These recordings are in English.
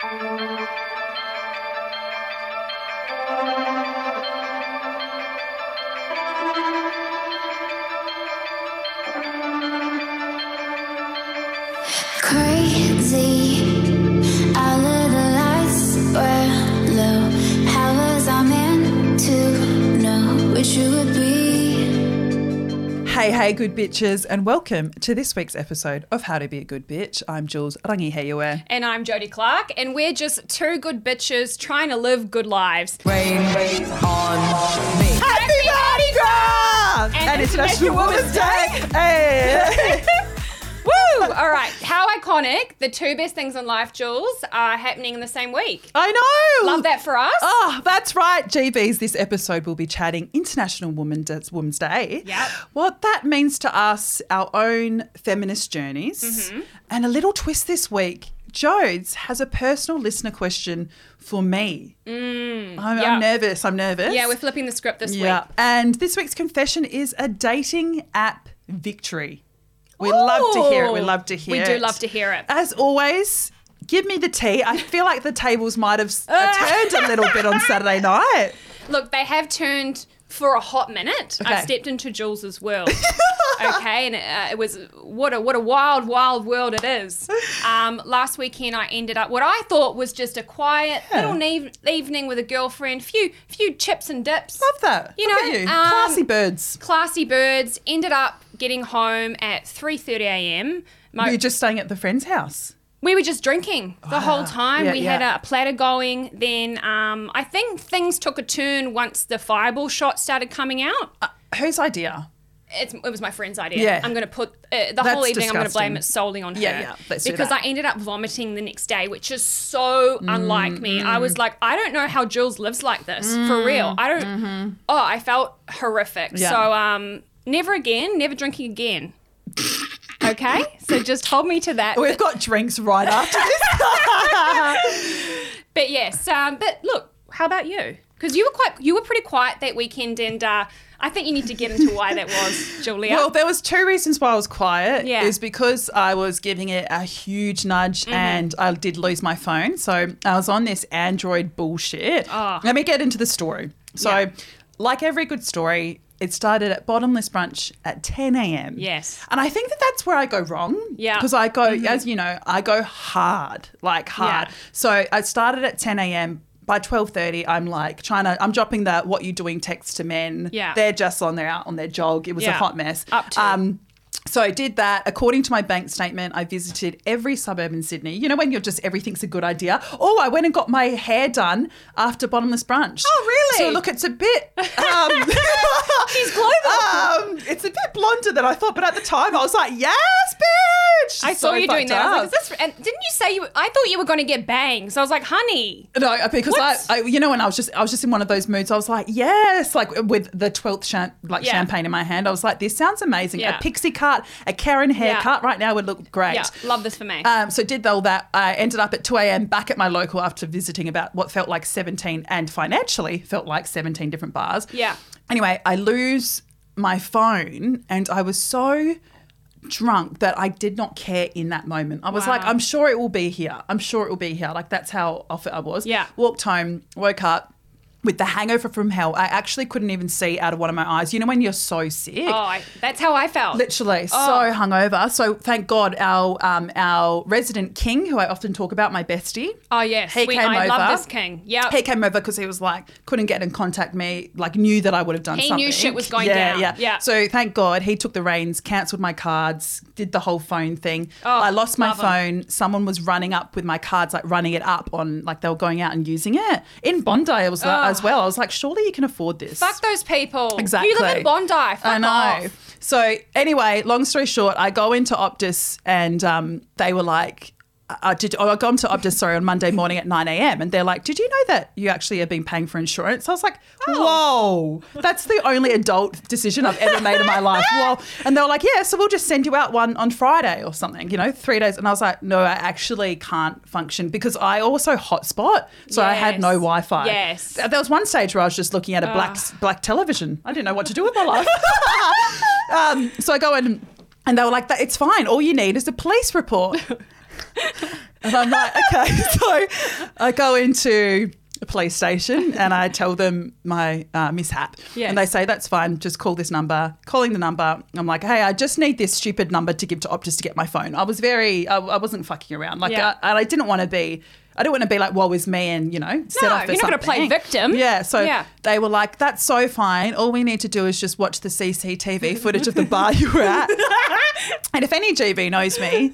Crazy, Hey, hey, good bitches, and welcome to this week's episode of How to Be a Good Bitch. I'm Jules Rangi Heiue. And I'm Jodie Clark, and we're just two good bitches trying to live good lives. Rain on me. Happy Mardi Gras! And International Women's Day! Hey! All right, how iconic. The two best things in life, Jules, are happening in the same week. I know! Love that for us. Oh, that's right, GBs. This episode will be chatting International Women D- Women's Day. Yep. What that means to us, our own feminist journeys, Mm-hmm. and a little twist this week. Jodes has a personal listener question for me. I'm, Mm, yeah. I'm nervous. I'm nervous. Yeah, we're flipping the script this Yeah. week. And this week's confession is a dating app victory. We love to hear it. We love to hear We it. do love to hear it. As always, give me the tea. I feel like the tables might have uh, turned a little bit on Saturday night. Look, they have turned for a hot minute. I Okay. stepped into Jules's world. okay, and uh, it was what a what a wild, wild world it is. Um, last weekend, I ended up what I thought was just a quiet little neve- evening with a girlfriend, few few chips and dips. Love that. You Look know, you. um, Classy birds. Classy birds. Ended up getting home at three thirty a.m. My, You're just staying at the friend's house. we were just drinking the whole time. Yeah, we yeah. had a platter going. Then um, I think things took a turn once the fireball shot started coming out. Uh, whose idea? It's, it was my friend's idea. Yeah. I'm going to put uh, the That's whole evening. I'm going to blame it solely on her. Yeah, yeah, let's because. I ended up vomiting the next day, which is so unlike me. I Mm-hmm. was like, I don't know how Jules lives like this for real. I don't. Oh, I felt horrific. Mm-hmm. Yeah. So um, never again. Never drinking again. okay, so just hold me to that. We've got drinks right after this. But yes, um, but look, how about you? Because you were quite, you were pretty quiet that weekend, and uh, I think you need to get into why that was, Julia. Well, there was two reasons why I was quiet. Yeah. Mm-hmm. Is because I was giving it a huge nudge and I did lose my phone. So I was on this Android bullshit. Oh. Let me get into the story. So, Yeah. like every good story, it started at bottomless brunch at 10 a.m. Yes. And I think that that's where I go wrong. Yeah. Mm-hmm. Because I go, as you know, I go hard, like hard. Yeah. So I started at 10 a.m. By 12:30, I'm like trying to. I'm dropping the "What you doing?" text to men. Yeah. they're just on their out on their jog. It was a hot mess. Up to. Um, so I did that. According to my bank statement, I visited every suburb in Sydney. You know when you're just everything's a good idea. Oh, I went and got my hair done after bottomless brunch. Oh, really? So look, it's a bit. Um, She's global. um, it's a bit blonder than I thought, but at the time I was like, "Yes, bitch!" I saw So you doing that. I was like, is this, and didn't you say you? I thought you were going to get bangs. I was like, honey. No, because I, I, you know, when I was just, I was just in one of those moods. I was like, yes, like with the twelfth champ, like Yeah. champagne in my hand. I was like, this sounds amazing. Yeah. A pixie cut, a Karen haircut, right now would look great. Yeah, love this for me. Um, so did all that. I ended up at 2 a.m. back at my local after visiting about what felt like 17 and financially felt like 17 different bars. Yeah. Anyway, I lose my phone and I was so drunk that I did not care in that moment. I was Wow. like, I'm sure it will be here. I'm sure it will be here. Like that's how off it I was. Yeah. Walked home, woke up with the hangover from hell. I actually couldn't even see out of one of my eyes. You know when you're so sick? oh, I, that's how I felt. Literally Oh. so hungover. So thank God our um, our resident king, who I often talk about, my bestie. oh yes, He We- came I over. love this king. Yeah. He came over because he was like couldn't get in contact me, like knew that I would have done something. He something. knew shit was going yeah, down. Yeah, Yeah. So thank God he took the reins, cancelled my cards, did the whole phone thing. Oh, I lost my phone. Someone was running up with my cards, like running it up on, like they were going out and using it in Bondi. It was uh, Oh. As well. I was like, surely you can afford this. Fuck those people. Exactly. You live in Bondi. Fuck I know. off. So anyway, long story short, I go into Optus and um, they were like, I did. Oh, I got to Optus sorry on Monday morning at nine a.m. and they're like, "Did you know that you actually have been paying for insurance?" I was like, Oh. "Whoa, that's the only adult decision I've ever made in my life." Whoa! And they were like, "Yeah, so we'll just send you out one on Friday or something, you know, three days." And I was like, "No, I actually can't function because I also hotspot, so I had no Wi-Fi." Yes. There was one stage where I was just looking at a black black television. I didn't know what to do with my life. um, so I go in, and they were like, "That it's fine. All you need is a police report." And I'm like, okay. So I go into a police station and I tell them my uh, mishap. And they say, that's fine, just call this number. Calling the number, I'm like, hey, I just need this stupid number to give to Optus to get my phone. I was very, I, I wasn't fucking around. Like, Yeah. I, and I didn't want to be. I don't want to be like, woe is me and, you know, set No, off you're not gonna play victim. Yeah. So Yeah. they were like, that's so fine. All we need to do is just watch the CCTV footage of the bar you were at. and if any GB knows me,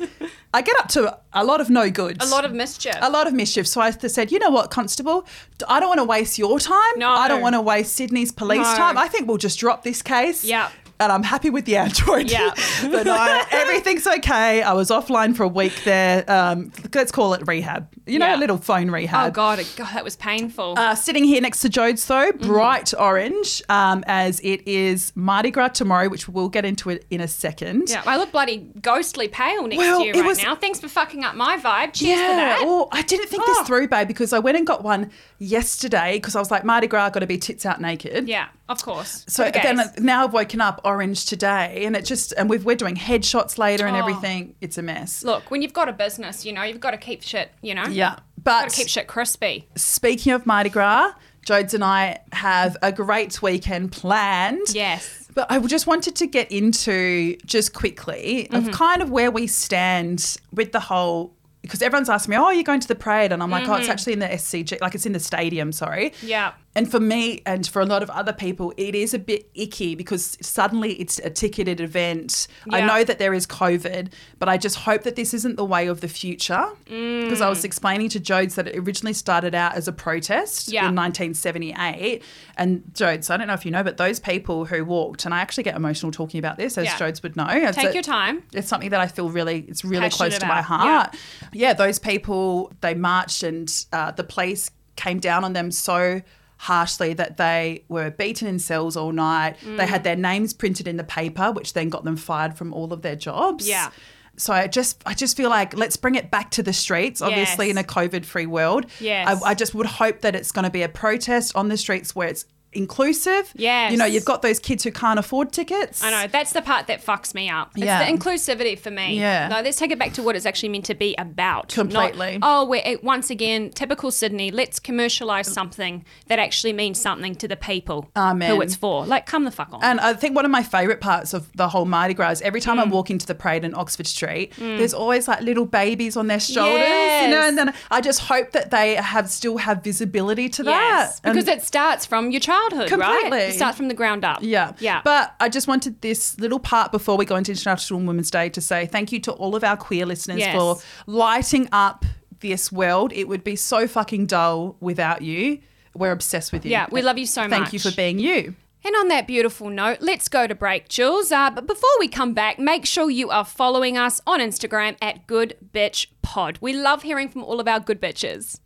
I get up to a lot of no goods. A lot of mischief. A lot of mischief. So I said, you know what, Constable? I don't want to waste your time. No. I don't want to waste Sydney's police No. time. I think we'll just drop this case. Yeah. And I'm happy with the Android. Yeah. but everything's okay. I was offline for a week there. Um, let's call it rehab. You know, Yeah. a little phone rehab. oh God, God, that was painful. Uh, sitting here next to Jodes, though, Mm-hmm. bright orange, um, as it is Mardi Gras tomorrow, which we'll get into it in a second. yeah, I look bloody ghostly pale next Well, to you right was- now. Thanks for fucking up my vibe. Cheers Yeah, that. well, I didn't think Oh. this through, babe, because I went and got one yesterday because I was like, Mardi Gras, got to be tits out naked. Yeah, of course. So For the then now I've woken up orange today, and it just and we've, we're doing headshots later and Oh. everything. It's a mess. look, when you've got a business, you know, you've got to keep shit, you know. Yeah, but to keep shit crispy. speaking of Mardi Gras, Jodes and I have a great weekend planned. Yes. But I just wanted to get into just quickly Mm-hmm. of kind of where we stand with the whole because everyone's asking me, "Oh, you're going to the parade?" And I'm like, "Oh, it's actually in the SCG, like it's in the stadium." Sorry. Mm-hmm. Yeah. And for me and for a lot of other people, it is a bit icky because suddenly it's a ticketed event. I know that there is COVID, but I just hope that this isn't the way of the future. Because I Mm. was explaining to Jodes that it originally started out as a protest Yeah. in 1978. And Jodes, I don't know if you know, but those people who walked, and I actually get emotional talking about this, as Yeah. Jodes would know. It's Take a- your time. It's something that I feel really, it's really close Passionate to my about, heart. Yeah, those people, they marched and uh, the police came down on them so harshly that they were beaten in cells all night. They Mm. had their names printed in the paper, which then got them fired from all of their jobs. Yeah. So I just, I just feel like let's bring it back to the streets. Obviously, Yes. in a COVID-free world, Yes. I, I just would hope that it's going to be a protest on the streets where it's inclusive. Yes. you know, you've got those kids who can't afford tickets. I know that's the part that fucks me up. It's Yeah. the inclusivity for me. Yeah. No, let's take it back to what it's actually meant to be about. Completely. Not, oh, we're once again typical Sydney. Let's commercialize something that actually means something to the people Amen. who it's for. Like, come the fuck on. And I think one of my favourite parts of the whole Mardi Gras is every time Mm. I walk into the parade in Oxford Street, there's always like little babies on their shoulders, you Yes. know. And then I just hope that they have still have visibility to yes, that. because And- it starts from your childhood, Completely. right? It starts from the ground up. yeah, yeah. But I just wanted this little part before we go into International Women's Day to say thank you to all of our queer listeners Yes. for lighting up this world. It would be so fucking dull without you. We're obsessed with you. Yeah, we love you so Thank much. Thank you for being you. And on that beautiful note, let's go to break, Jules. Uh, but before we come back, make sure you are following us on Instagram at Good Bitch Pod. We love hearing from all of our good bitches.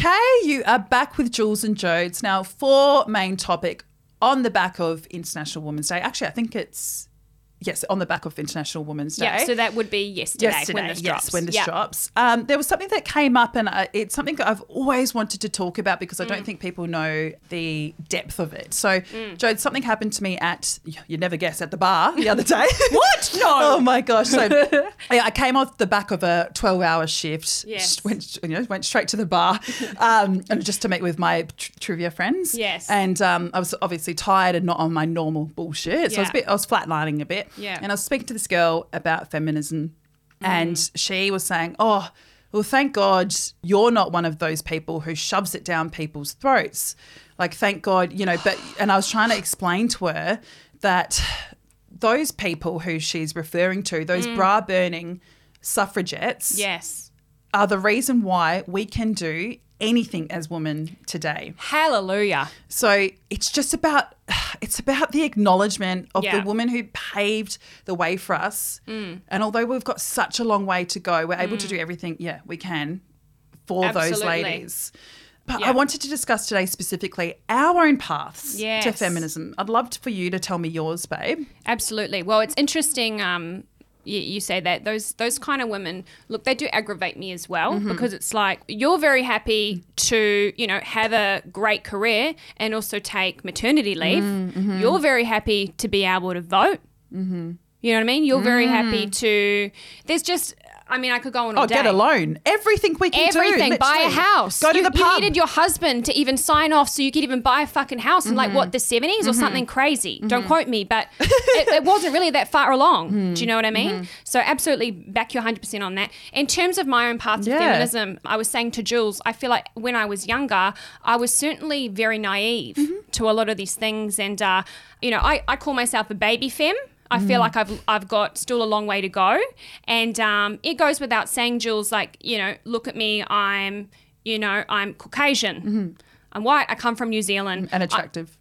Okay, you are back with Jules and Jodes. Now, for main topic on the back of International Women's Day. Actually, I think it's yes, on the back of International Women's Day. Yeah, so that would be yesterday, Yesterday, when this yes, drops. when this Yeah. drops. Um, there was something that came up, and uh, it's something that I've always wanted to talk about because I Mm. don't think people know the depth of it. So, Jode, something happened to me at you never guess at the bar the other day. What? No. oh my gosh! So, yeah, I came off the back of a twelve-hour shift. Yes. went you know went straight to the bar, um, and just to meet with my tr- trivia friends. Yes. and um, I was obviously tired and not on my normal bullshit. So I was a bit, I was flatlining a bit. Yeah. and I was speaking to this girl about feminism, and Mm. she was saying, "Oh, well, thank God you're not one of those people who shoves it down people's throats. Like, thank God, you know." But and I was trying to explain to her that those people who she's referring to, those bra burning suffragettes, Mm. Yes. are the reason why we can do anything as women today. Hallelujah. So it's just about it's about the acknowledgement of Yeah. the woman who paved the way for us. Mm. And although we've got such a long way to go, we're able to do everything. Yeah, we can for those ladies. But I wanted to discuss today specifically our own paths to feminism. I'd love for you to tell me yours, babe. Absolutely. Well, it's interesting. Um, you, you say that those those kind of women look they do aggravate me as well Mm-hmm. because it's like you're very happy to you know have a great career and also take maternity leave Mm-hmm. you're very happy to be able to vote mm-hmm. you know what i mean you're very happy to there's just i mean i could go on all Mm. Oh, day get a loan. Everything we can do. Everything. Buy a house. Go to you, the you pub. needed your husband to even sign off so you could even buy a fucking house in like what the 70s or something crazy. Don't quote me, but it, it wasn't really that far along. Do you know what I mean? So absolutely back you 100% on that. In terms of my own parts Yeah. of feminism, I was saying to Jules, I feel like when I was younger, I was certainly very naive to a lot of these things. And, uh, you know, I, I call myself a baby femme. I feel like I've I've got still a long way to go, and um, it goes without saying, Jules. Like you know, look at me. I'm you know I'm Caucasian. I'm white. I come from New Zealand. and attractive.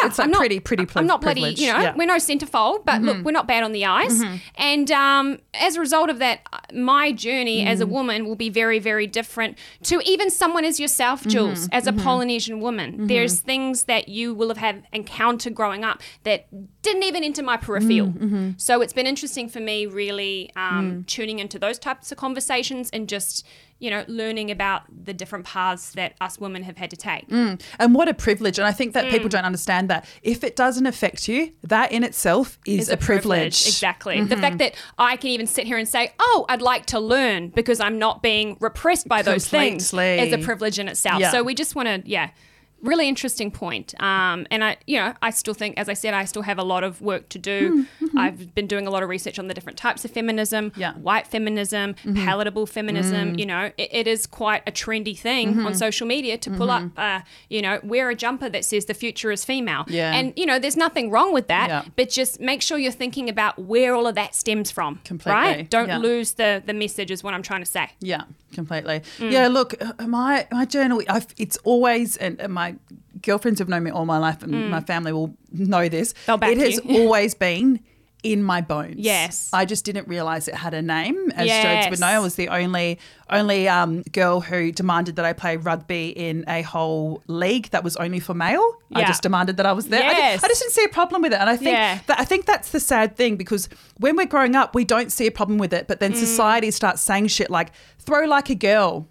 Yeah, It's like I'm not, pretty- pretty I'm not bloody. You know, yeah. Mm-hmm. we're no centerfold, but look, we're not bad on the eyes. And um, as a result of that, uh, my journey as Mm. a woman will be very, very different to even someone as yourself, Mm-hmm. Jules, as a Polynesian woman. There's things that you will have had encountered growing up that didn't even enter my peripheral. Mm-hmm. So it's been interesting for me, really um, Mm. tuning into those types of conversations and just you know learning about the different paths that us women have had to take. And what a privilege. And I think that Mm. people don't understand that. If it doesn't affect you, that in itself is, is a privilege. Exactly. Mm-hmm. The fact that I can even sit here and say, "Oh, I'd like to learn," because I'm not being repressed by those things, is a privilege in itself. Yeah. So we just want to, yeah. Really interesting point. Um, and I, you know, I still think, as I said, I still have a lot of work to do. I've been doing a lot of research on the different types of feminism, Mm-hmm. Yeah. Mm-hmm. white feminism, palatable feminism. You know, it, it is quite a trendy thing Mm-hmm. on social media to pull up, uh, you know, wear a jumper that says the future is female. Yeah. And you know, there's nothing wrong with that, Yeah. but just make sure you're thinking about where all of that stems from. Completely, Right? Don't yeah. lose the the message is what I'm trying to say. Yeah, completely. Mm. Yeah, look, uh, my my journal, I've, it's always, and and my girlfriends have known me all my life, and my family will know this. Mm. They'll back it has you. always been in my bones. Yes. I just didn't realize it had a name. As Yes. Jodes would know, I was the only only um, girl who demanded that I play rugby in a whole league that was only for male. I just demanded that I was there. I, Yes. did, I just didn't see a problem with it, and I think Yeah. that I think that's the sad thing because when we're growing up, we don't see a problem with it, but Mm. then society starts saying shit like "throw like a girl."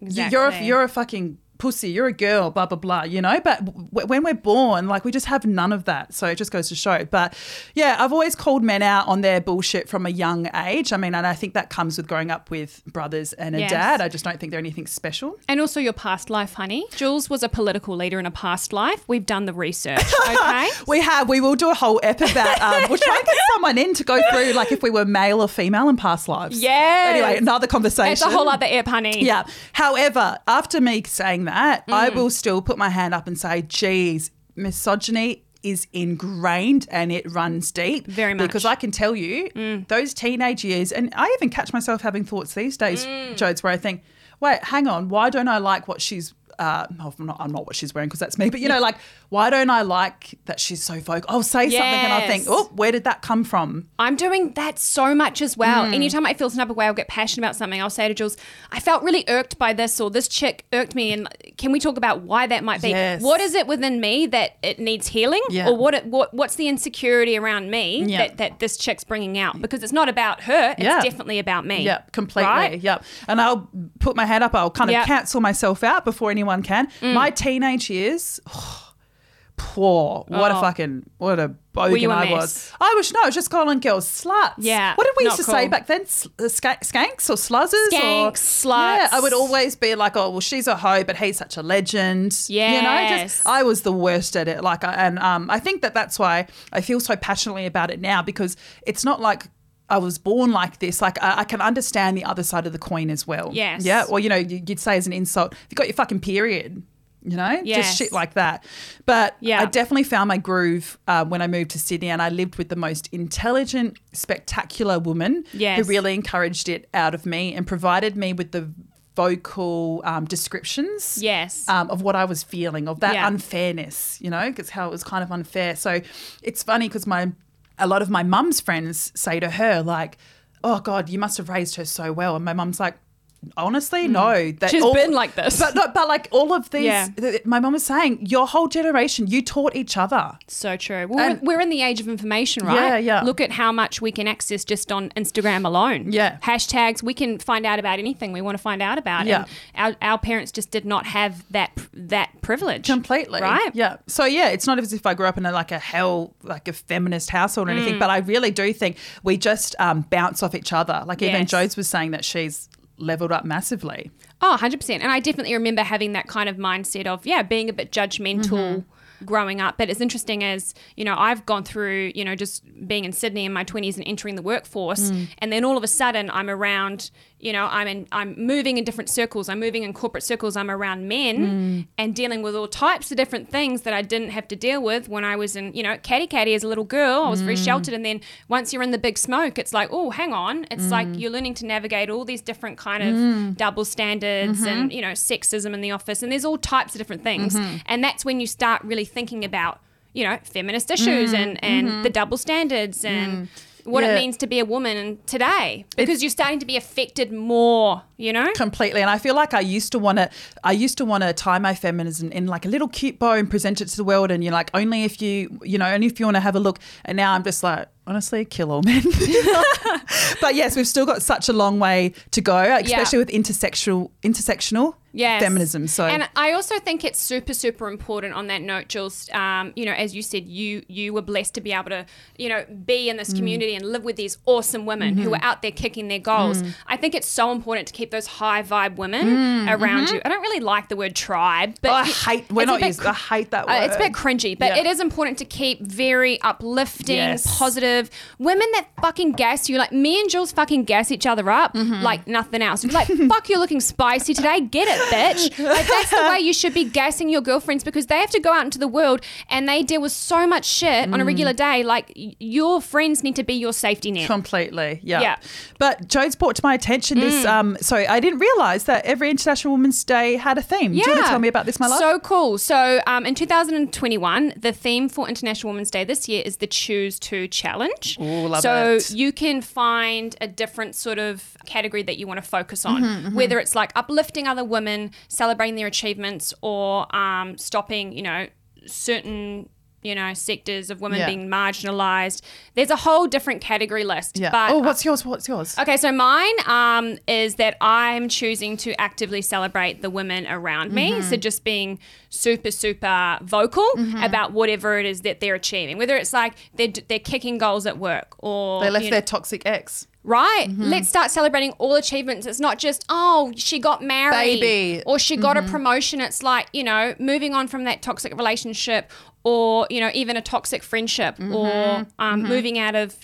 You- You're a, you're a fucking pussy. You're a girl. Blah blah blah. You know. But w- when we're born, like we just have none of that. So it just goes to show. But yeah, I've always called men out on their bullshit from a young age. I mean, and I think that comes with growing up with brothers and a Yes. dad. I just don't think they're anything special. And also your past life, honey. Jules was a political leader in a past life. We've done the research. Okay. We have. We will do a whole ep about. Um, we'll try and get someone in to go through like if we were male or female in past lives. Yes. Anyway, another conversation. it's a whole other app, honey. Yeah. However, after me saying that, I Mm. will still put my hand up and say, geez, misogyny is ingrained and it runs deep. Very much. Mm. Because I can tell you, those teenage years, and I even catch myself having thoughts these days, Mm. Jodes, where I think, wait, hang on, why don't I like what she's. Uh, oh, I'm, not, I'm not what she's wearing because that's me, but you know, like, why don't I like that she's so vocal? I'll say something and I think, Yes. oh, where did that come from? I'm doing that so much as well. Hmm. Anytime I feel some type of way, I'll get passionate about something. I'll say to Jules, I felt really irked by this, or this chick irked me, and can we talk about why that might be? Yes. What is it within me that it needs healing, Yeah. or what, it, what what's the insecurity around me Yeah. that, that this chick's bringing out? Because it's not about her; it's Yeah. definitely about me. Yep, completely. Right? Yep. And I'll put my hand up. I'll kind of Yep. cancel myself out before anyone can. Mm. My teenage years, poor. What a Oh. fucking what a Were you a I mess? was. I was no, I was just calling girls sluts. Yeah, What did we used not to say cool. back then? S- uh, skank- skanks or sluzzers? or, Skanks, sluts. Yeah, I would always be like, oh well, she's a hoe, but he's such a legend. You know, Yes. just I was the worst at it. Like, I- and um, I think that that's why I feel so passionately about it now because it's not like. I was born like this. Like I, I can understand the other side of the coin as well. Yes. Yeah. Or you know, you- you'd say as an insult, you got your fucking period. You know, Yes. just shit like that. But Yeah. I definitely found my groove uh, when I moved to Sydney, and I lived with the most intelligent, spectacular woman Yes. who really encouraged it out of me and provided me with the vocal um, descriptions Yes. um, of what I was feeling, of that Yeah. unfairness, you know, because how it was kind of unfair. So it's funny because my a lot of my mum's friends say to her like, "Oh God, you must have raised her so well," and my mum's like. Honestly, no. That She's been like this. But, but like all of these, Yeah. th- my mom was saying, your whole generation, you taught each other. So true. Well, And- we're, we're in the age of information, right? Yeah, yeah. Look at how much we can access just on Instagram alone. Yeah. Hashtags, we can find out about anything we want to find out about. Yeah. And our, our parents just did not have that that privilege. Completely. Right? Yeah. So yeah, it's not as if I grew up in a, like a hell, like a feminist household or Mm. anything, but I really do think we just um, bounce off each other. Like even Yes. Jodes was saying that she's leveled up massively. Oh, 100%. And I definitely remember having that kind of mindset of, yeah, being a bit judgmental mm-hmm. growing up. But it's interesting as, you know, I've gone through, you know, just being in Sydney in my 20s and entering the workforce. Mm. And then all of a sudden I'm around, you know, I'm in, I'm moving in different circles. I'm moving in corporate circles. I'm around men mm. and dealing with all types of different things that I didn't have to deal with when I was in, you know, caddy caddy as a little girl. I was very mm. sheltered. And then once you're in the big smoke, it's like, oh, hang on. It's like mm. you're learning to navigate all these different kind of double standards and, mm-hmm. you know, sexism in the office. And there's all types of different things. Mm-hmm. And that's when you start really thinking about, you know, feminist issues and, and mm-hmm. the double standards and what Yeah. it means to be a woman today because you're starting to be affected more, you know? completely and i feel like i used to want to i used to want to tie my feminism in like a little cute bow and present it to the world and you're like only if you you know only if you want to have a look and now i'm just like honestly kill all men but yes we've still got such a long way to go especially with intersectional intersectional Yes. feminism so and I also think it's super, super important on that note, Jules. Um, you know, as you said, you you were blessed to be able to, you know, be in Mm. this community and live with these awesome women who Mm-hmm. are out there kicking their goals. Mm. I think it's so important to keep those high vibe women around you. I don't really like the word tribe, but Mm-hmm. Oh, I hate we're not using cr- i hate that word uh, it's a bit cringy, but Yeah. it is important to keep very uplifting, Yes. positive women that fucking gas you. Like me and Jules fucking gas each other up Mm-hmm. like nothing else. Like, fuck, you're looking spicy today. Get it, bitch. Like that's the way you should be gassing your girlfriends because they have to go out into the world and they deal with so much shit Mm. on a regular day. Like your friends need to be your safety net. Completely, yeah. Yeah. But Jode's brought to my attention this. Um, so I didn't realize that every International Women's Day had a theme. Do you want to tell me about this, my love? So cool. So um, in 2021, the theme for International Women's Day this year is the Choose to Challenge. Ooh, love so it. you can find a different sort of category that you want to focus on, Mm-hmm, whether it's like uplifting other women, celebrating their achievements, or um, stopping, you know, certain. You know, sectors of women Yeah. being marginalized. There's a whole different category list. yeah. But oh, what's yours? What's yours? Okay, so mine um, is that I'm choosing to actively celebrate the women around me. Mm-hmm. So just being super, super vocal about whatever it is that they're achieving, whether it's like they're, they're kicking goals at work or They left their know- toxic ex. Right. Mm-hmm. Let's start celebrating all achievements. It's not just, oh, she got married. Baby. Or she got Mm-hmm. a promotion. It's like, you know, moving on from that toxic relationship or, you know, even a toxic friendship Mm-hmm. or um, moving out of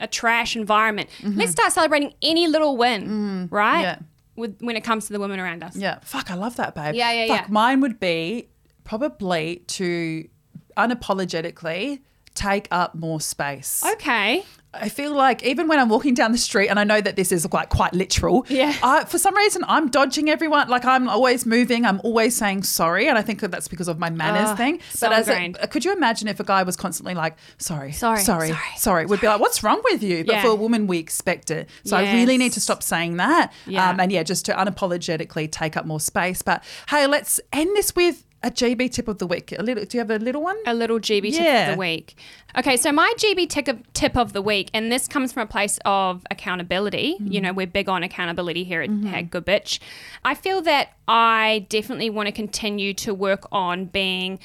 a trash environment. Let's start celebrating any little win, right? Mm-hmm. Yeah. With, when it comes to the women around us. Yeah. Fuck, I love that, babe. Yeah, yeah, Fuck, yeah. mine would be probably to unapologetically take up more space. Okay. I feel like even when I'm walking down the street, and I know that this is like quite literal. Yeah. I, for some reason, I'm dodging everyone. Like I'm always moving. I'm always saying sorry, and I think that that's because of my manners Oh, thing. so but as a, could you imagine if a guy was constantly like sorry, Sorry, sorry, sorry, sorry? We'd be like, what's wrong with you? But Yeah. for a woman, we expect it. So I really need to stop saying that. Yeah. Um, and yeah, just to unapologetically take up more space. But hey, let's end this with a GB tip of the week. A little. Do you have a little one? a little GB tip Yeah. of the week. Okay, so my GB tip of, tip of the week, and this comes from a place of accountability. Mm-hmm. You know, we're big on accountability here at, mm-hmm. at Good Bitch. I feel that I definitely want to continue to work on being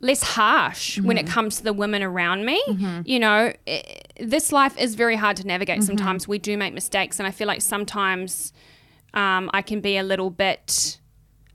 less harsh when it mm-hmm. comes to the women around me. You know, i this life is very hard to navigate. Sometimes we do make mistakes, and I feel like sometimes um, I can be a little bit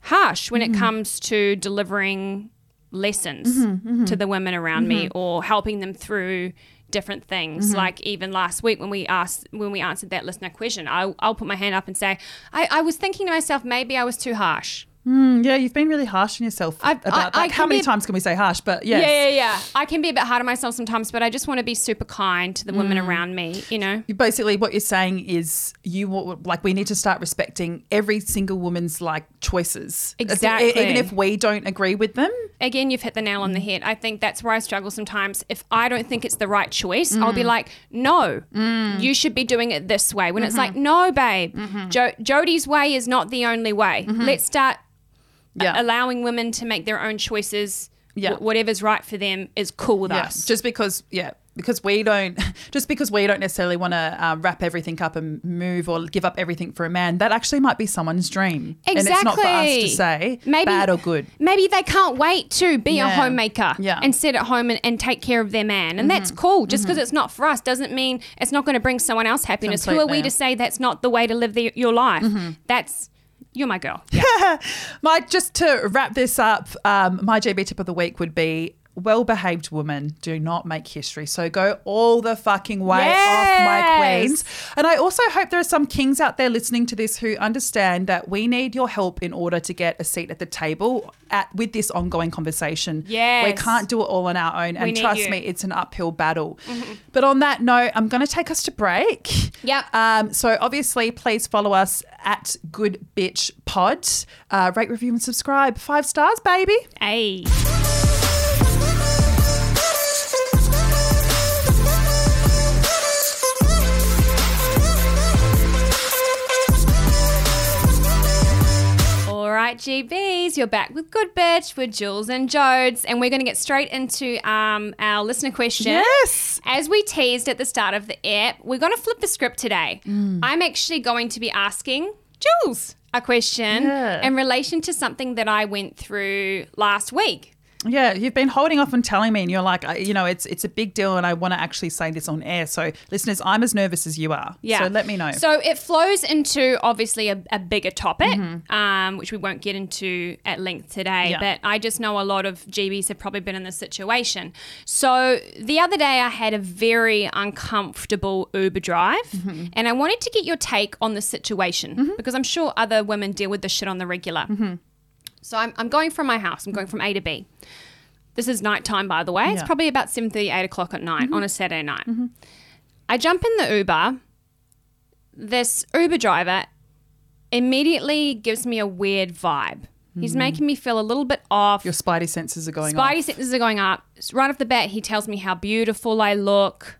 harsh when it mm-hmm. comes to delivering lessons mm-hmm, mm-hmm. to the women around me or helping them through different things. Like even last week when we asked when we answered that listener question I, i'll put my hand up and say I, I was thinking to myself maybe i was too harsh Mm, yeah, you've been really harsh on yourself I- about I- that. I How many be- times can we say harsh? But yes. Yeah, yeah, yeah. I can be a bit hard on myself sometimes, but I just want to be super kind to the women Mm. around me, you know? Basically, what you're saying is you like we need to start respecting every single woman's like choices, Exactly. Even if we don't agree with them. Again, you've hit the nail Mm. on the head. I think that's where I struggle sometimes. If I don't think it's the right choice, I'll Mm. be like, no, you should be doing it this way. When it's like, Mm-hmm. no, babe, jo- Jodie's way is not the only way. Let's start Mm-hmm. Yeah. allowing women to make their own choices. Yeah. Wh- whatever's right for them is cool with Yeah, us. just because yeah, because we don't just because we don't necessarily want to uh, wrap everything up and move or give up everything for a man. That actually might be someone's dream, and it's not for us to say Maybe- bad or good. Maybe they can't wait to be a homemaker Yeah. and sit at home and, and take care of their man. And that's mm-hmm. cool. Just because mm-hmm. it's not for us doesn't mean it's not going to bring someone else happiness. Who are we to say that's not the way to live the, your life? Mm-hmm. That's, you're my girl. Yeah. My just to wrap this up, um, my GB tip of the week would be. Well-behaved women do not make history, so go all the fucking way off, my queens. And I also hope there are some kings out there listening to this who understand that we need your help in order to get a seat at the table at with this ongoing conversation. Yeah. We can't do it all on our own, and trust you. me, it's an uphill battle. But on that note, I'm going to take us to break. Yep. Um, so obviously, please follow us at Good Bitch Pod. Uh, rate, review, and subscribe. Five stars, baby. Hey. Right, GBs, you're back with Good Bitch with Jules and Jodes, and we're going to get straight into um, our listener question. Yes. As we teased at the start of the app, we're going to flip the script today. Mm. I'm actually going to be asking Jules a question Yeah. in relation to something that I went through last week. Yeah, you've been holding off and telling me, and you're like, uh, you know, it's it's a big deal, and I want to actually say this on air. So, listeners, I'm as nervous as you are. Yeah. So let me know. So it flows into obviously a, a bigger topic, Mm-hmm. um, which we won't get into at length today. Yeah. But I just know a lot of GBs have probably been in this situation. So the other day I had a very uncomfortable Uber drive, Mm-hmm. and I wanted to get your take on the situation because I'm sure other women deal with this shit on the regular. Mm-hmm. So I'm, I'm going from my house. I'm going from A to B. This is nighttime, by the way. It's Yeah. Mm-hmm. probably about 7.30, 8 o'clock at night on a Saturday night. I jump in the Uber. This Uber driver immediately gives me a weird vibe. He's making me feel a little bit off. Mm-hmm. Your spidey senses are going Spidey off. senses are going up. Right off the bat, he tells me how beautiful I look.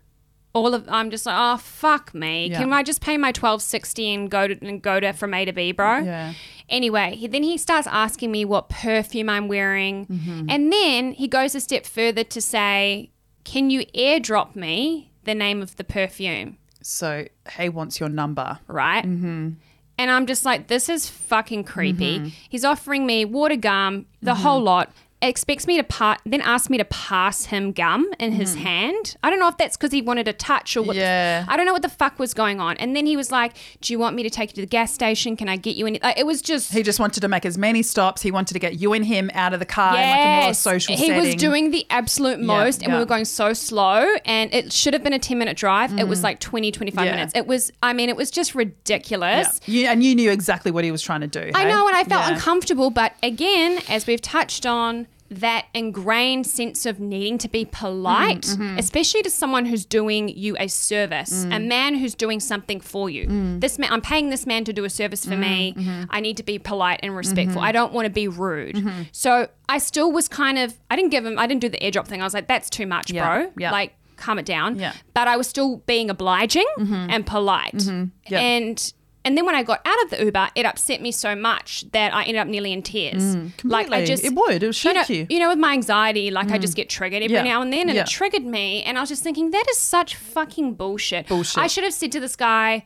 All of I'm just like, oh fuck me. Yeah. Can I just pay my twelve sixty and go to and go to from A to B, bro? Yeah. Anyway, he, then he starts asking me what perfume I'm wearing, Mm-hmm. and then he goes a step further to say, "Can you airdrop me the name of the perfume?" So, hey, wants your number. Right? Mm-hmm. And I'm just like, this is fucking creepy. Mm-hmm. He's offering me water gum, the whole lot. Expects me to part, then asks me to pass him gum in his hand. I don't know if that's because he wanted a touch or what. the- Mm. Yeah. I don't know what the fuck was going on. And then he was like, "Do you want me to take you to the gas station? Can I get you any?" Like, it was just He just wanted to make as many stops. He wanted to get you and him out of the car in like a more social he setting. was doing the absolute most and we were going so slow and it should have been a 10 minute drive it was like 20 25 Mm. Yeah. minutes it was i mean it was just Yeah. ridiculous You, and you knew exactly what he was trying to do. I know, and I felt Yeah. uncomfortable. But again, as we've touched on, that ingrained sense of needing to be polite, Mm-hmm. mm-hmm. especially to someone who's doing you a service, Mm. a man who's doing something for you. Mm. This man, I'm paying this man to do a service for mm, me. Mm-hmm. I need to be polite and respectful. Mm-hmm. I don't want to be rude. Mm-hmm. So I still was kind of. I didn't give him. I didn't do the airdrop thing. I was like, that's too much, Yeah, bro. yeah. Like. Calm it down. Yeah. But I was still being obliging and polite. And and then when I got out of the Uber, it upset me so much that I ended up nearly in tears. Mm. like I just it would. It would you know, you. you know, with my anxiety, like I just mm. get triggered every Yeah. now and then, and Yeah. it triggered me. And I was just thinking, that is such fucking bullshit. Bullshit. I should have said to this guy,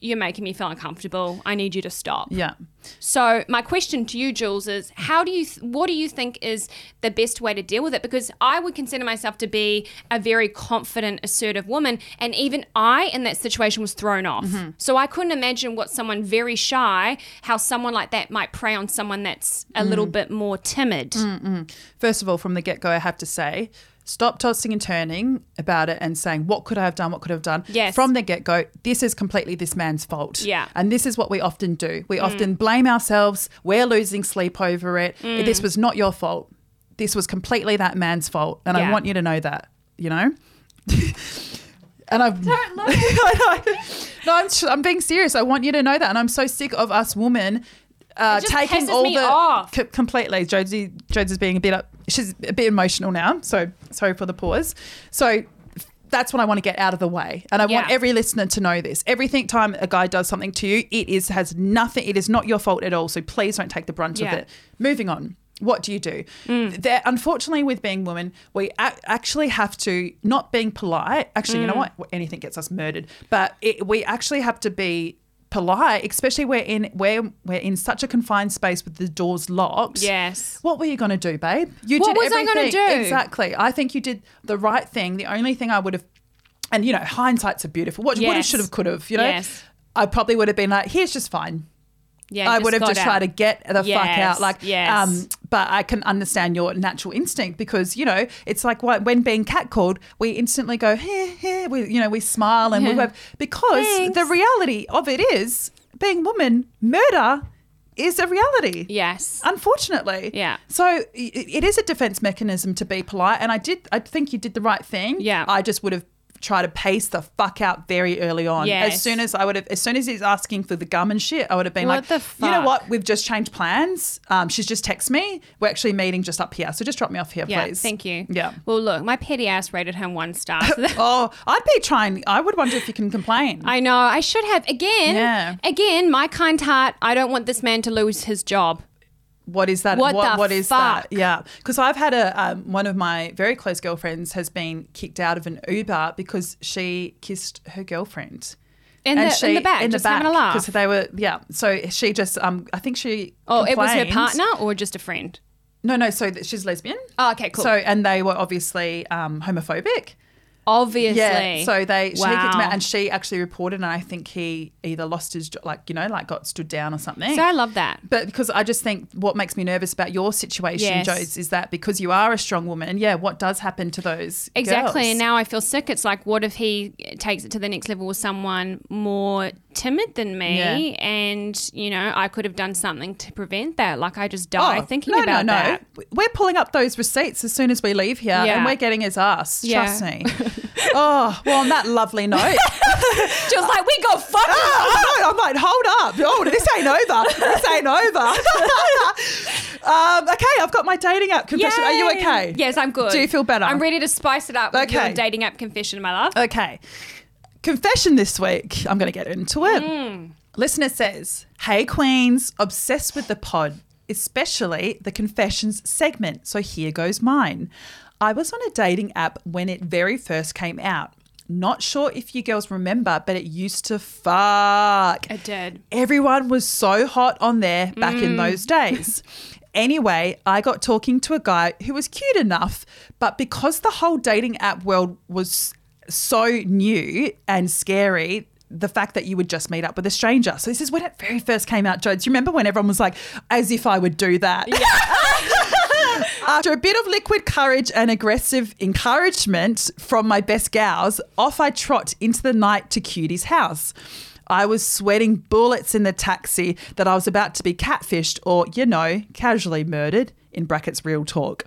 "You're making me feel uncomfortable. I need you to stop." Yeah. So my question to you, Jules, is how do you, th- what do you think is the best way to deal with it? Because I would consider myself to be a very confident, assertive woman, and even I, in that situation, was thrown off. Mm-hmm. So I couldn't imagine what someone very shy, how someone like that might prey on someone that's a little mm. bit more timid. Mm-hmm. First of all, from the get go, I have to say, stop tossing and turning about it and saying, what could I have done? What could I have done? Yes. From the get go, this is completely this man's fault. Yeah. Mm. And this is what we often do. We often blame ourselves. We're losing sleep over it. Mm. This was not your fault. This was completely that man's fault. And I want you to know that, you know? and I've. I know. No, I'm, I'm being serious. I want you to know that. And I'm so sick of us women. Uh, taking all the c- completely. Josie, Josie's being a bit up. She's a bit emotional now. So sorry for the pause. So that's what I want to get out of the way, and I want every listener to know this. Everything time a guy does something to you, it is has nothing. It is not your fault at all. So please don't take the brunt Yeah. of it. Moving on. What do you do? There, unfortunately, with being women, we a- actually have to not being polite. Actually, you know what? Anything gets us murdered. But it, we actually have to be polite, especially we're in where we're in such a confined space with the doors locked. Yes. What were you going to do, babe? You What did was I gonna do? Exactly. I think you did the right thing. The only thing I would have, and you know, hindsight's a beautiful. What would have, should have, could have. You know, Yes. I probably would have been like, "Here's just fine." Yeah. I would have just out. tried to get the fuck out. Like, yes. um, but I can understand your natural instinct because you know it's like when being catcalled, we instantly go, "Hey, hey," we you know we smile and we Yeah. have because Thanks. the reality of it is being woman, murder is a reality. Yes. Unfortunately. Yeah. So it is a defense mechanism to be polite. And I did, I think you did the right thing. Yeah. I just would have tried to pace the fuck out very early on. Yes. As soon as I would have, as soon as he's asking for the gum and shit, I would have been What like, you know what? We've just changed plans. Um, she's just texted me. We're actually meeting just up here. So just drop me off here, Yeah. please. Thank you. Yeah. Well, look, my petty ass rated him one star. So Oh, I'd be trying. I would wonder if you can complain. I know. I should have again. Yeah. Again, my kind heart. I don't want this man to lose his job. What is that? What the what is fuck? that? Yeah, because I've had a um, one of my very close girlfriends has been kicked out of an Uber because she kissed her girlfriend. In the in the back, in just the back, having a laugh. because they were yeah. So she just um, I think she Oh, it was her partner or just a friend? No, no. So she's lesbian. Oh, okay, cool. So and they were obviously um, homophobic. Obviously. Yeah. So they she kicked him out, and she actually reported, and I think he either lost his like you know like got stood down or something. So I love that. But because I just think what makes me nervous about your situation, Yes. Jodes, is that because you are a strong woman, yeah, what does happen to those Exactly. girls? And now I feel sick. It's like, what if he takes it to the next level with someone more timid than me? Yeah. And, you know, I could have done something to prevent that. Like, I just die Oh, thinking no, about no, no. that. We're pulling up those receipts as soon as we leave here, Yeah. and we're getting his ass. Yeah. Trust me. oh, well, on that lovely note. She was like, we got fucked. Oh, I'm like, hold up. Oh, this ain't over. This ain't over. um, okay, I've got my dating app confession. Are you okay? Yes, I'm good. Do you feel better? I'm ready to spice it up with Okay. your dating app confession, my love. Okay. Confession this week. I'm going to get into it. Hmm. Listener says, Hey, Queens, obsessed with the pod, especially the confessions segment. So here goes mine. I was on a dating app when it very first came out. Not sure if you girls remember, but it used to fuck. It did. Everyone was so hot on there back in mm. those days. Anyway, I got talking to a guy who was cute enough, but because the whole dating app world was so new and scary, the fact that you would just meet up with a stranger. So this is when it very first came out, Joe. Do you remember when everyone was like, as if I would do that? After a bit of liquid courage and aggressive encouragement from my best gals, off I trot into the night to Cutie's house. I was sweating bullets in the taxi that I was about to be catfished or, you know, casually murdered, in brackets, real talk.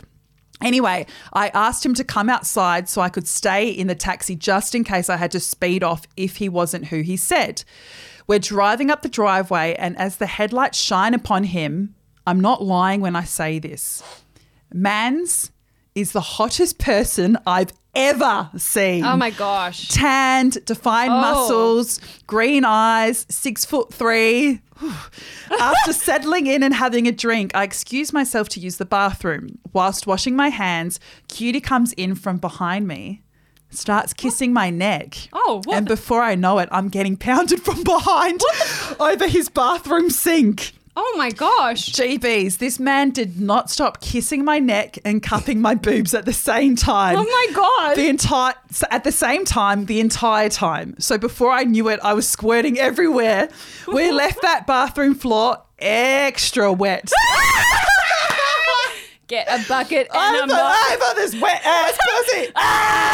Anyway, I asked him to come outside so I could stay in the taxi just in case I had to speed off if he wasn't who he said. We're driving up the driveway, and as the headlights shine upon him, I'm not lying when I say this. Mans is the hottest person I've ever seen Oh my gosh. tanned, defined Oh. muscles, green eyes, six foot three. After settling in and having a drink, I excuse myself to use the bathroom. Whilst washing my hands, Cutie comes in from behind me, starts kissing my neck. Oh, what And before I know it, I'm getting pounded from behind over his bathroom sink. Oh my gosh. GBs, this man did not stop kissing my neck and cupping my boobs at the same time. Oh my God. The entire at the same time, the entire time. So before I knew it, I was squirting everywhere. We left that bathroom floor extra wet. Get a bucket and a mop. over this wet ass pussy. Ah!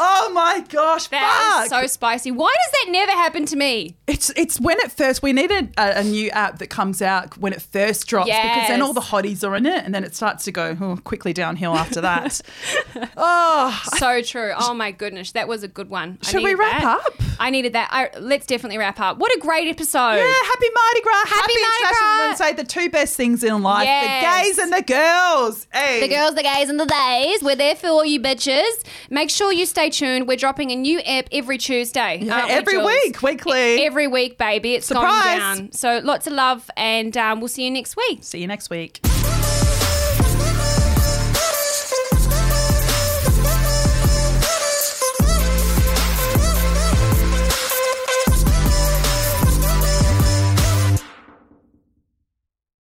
Oh my gosh, That is so spicy. Why does that never happen to me? It's it's when it first we needed a, a new app that comes out when it first drops because then all the hotties are in it and then it starts to go oh, quickly downhill after that. oh, So true. Oh my goodness, that was a good one. I Should we wrap that. up? I needed that. I, let's definitely wrap up. What a great episode. yeah, happy Mardi Gras, happy, Happy Mardi International Gras. Day. The two best things in life: Yes. the gays and the girls. Hey, The girls, the gays, and the theys. We're there for all you bitches. Make sure you stay tuned. We're dropping a new ep every Tuesday. Yeah, we, every week, weekly. Every week, baby. It's Surprise. going down. So lots of love, and um, we'll see you next week. See you next week.